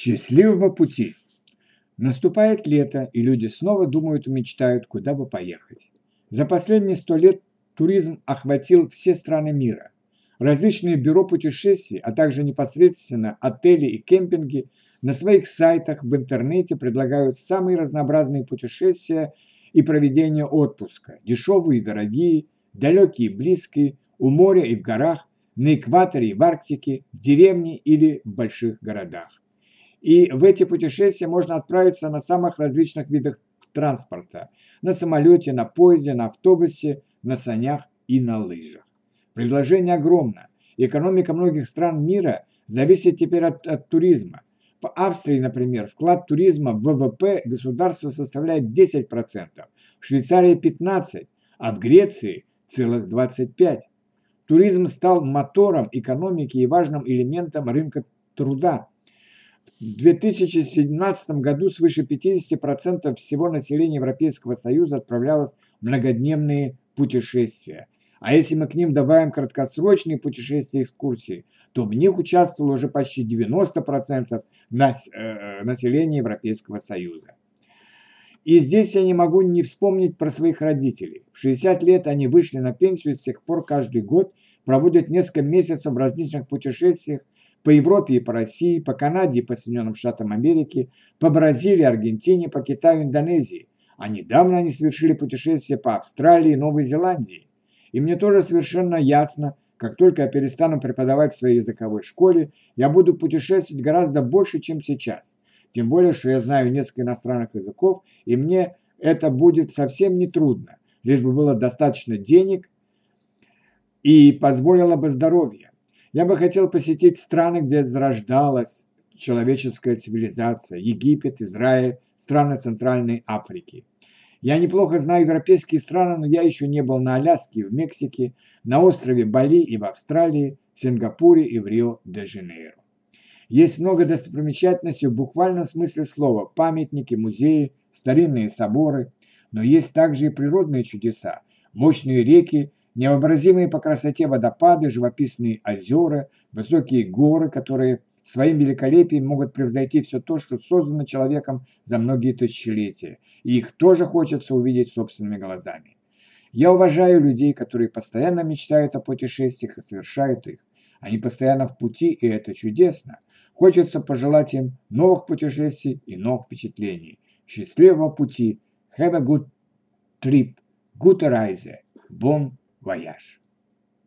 Счастливого пути! Наступает лето, и люди снова думают и мечтают, куда бы поехать. За последние сто лет туризм охватил все страны мира. Различные бюро путешествий, а также непосредственно отели и кемпинги на своих сайтах в интернете предлагают самые разнообразные путешествия и проведение отпуска, дешевые и дорогие, далекие и близкие, у моря и в горах, на экваторе и в Арктике, в деревне или в больших городах. И в эти путешествия можно отправиться на самых различных видах транспорта. На самолете, на поезде, на автобусе, на санях и на лыжах. Предложение огромно. Экономика многих стран мира зависит теперь от, от туризма. В Австрии, например, вклад туризма в ВВП государства составляет 10%, в Швейцарии 15%, а в Греции целых 25%. Туризм стал мотором экономики и важным элементом рынка труда. В 2017 году свыше 50% всего населения Европейского Союза отправлялось в многодневные путешествия. А если мы к ним добавим краткосрочные путешествия и экскурсии, то в них участвовало уже почти 90% э, населения Европейского Союза. И здесь я не могу не вспомнить про своих родителей. В 60 лет они вышли на пенсию и с тех пор каждый год проводят несколько месяцев в различных путешествиях по Европе и по России, по Канаде и по Соединенным Штатам Америки, по Бразилии, Аргентине, по Китаю, Индонезии. А недавно они совершили путешествие по Австралии и Новой Зеландии. И мне тоже совершенно ясно, как только я перестану преподавать в своей языковой школе, я буду путешествовать гораздо больше, чем сейчас. Тем более, что я знаю несколько иностранных языков, и мне это будет совсем не трудно, лишь бы было достаточно денег и позволило бы здоровье. Я бы хотел посетить страны, где зарождалась человеческая цивилизация, Египет, Израиль, страны Центральной Африки. Я неплохо знаю европейские страны, но я еще не был на Аляске, в Мексике, на острове Бали и в Австралии, в Сингапуре и в Рио-де-Жанейро. Есть много достопримечательностей в буквальном смысле слова – памятники, музеи, старинные соборы, но есть также и природные чудеса, мощные реки Невообразимые по красоте водопады, живописные озера, высокие горы, которые своим великолепием могут превзойти все то, что создано человеком за многие тысячелетия, и их тоже хочется увидеть собственными глазами. Я уважаю людей, которые постоянно мечтают о путешествиях и совершают их. Они постоянно в пути, и это чудесно. Хочется пожелать им новых путешествий и новых впечатлений. Счастливого пути. Have a good trip. Good reise. Bon voyage.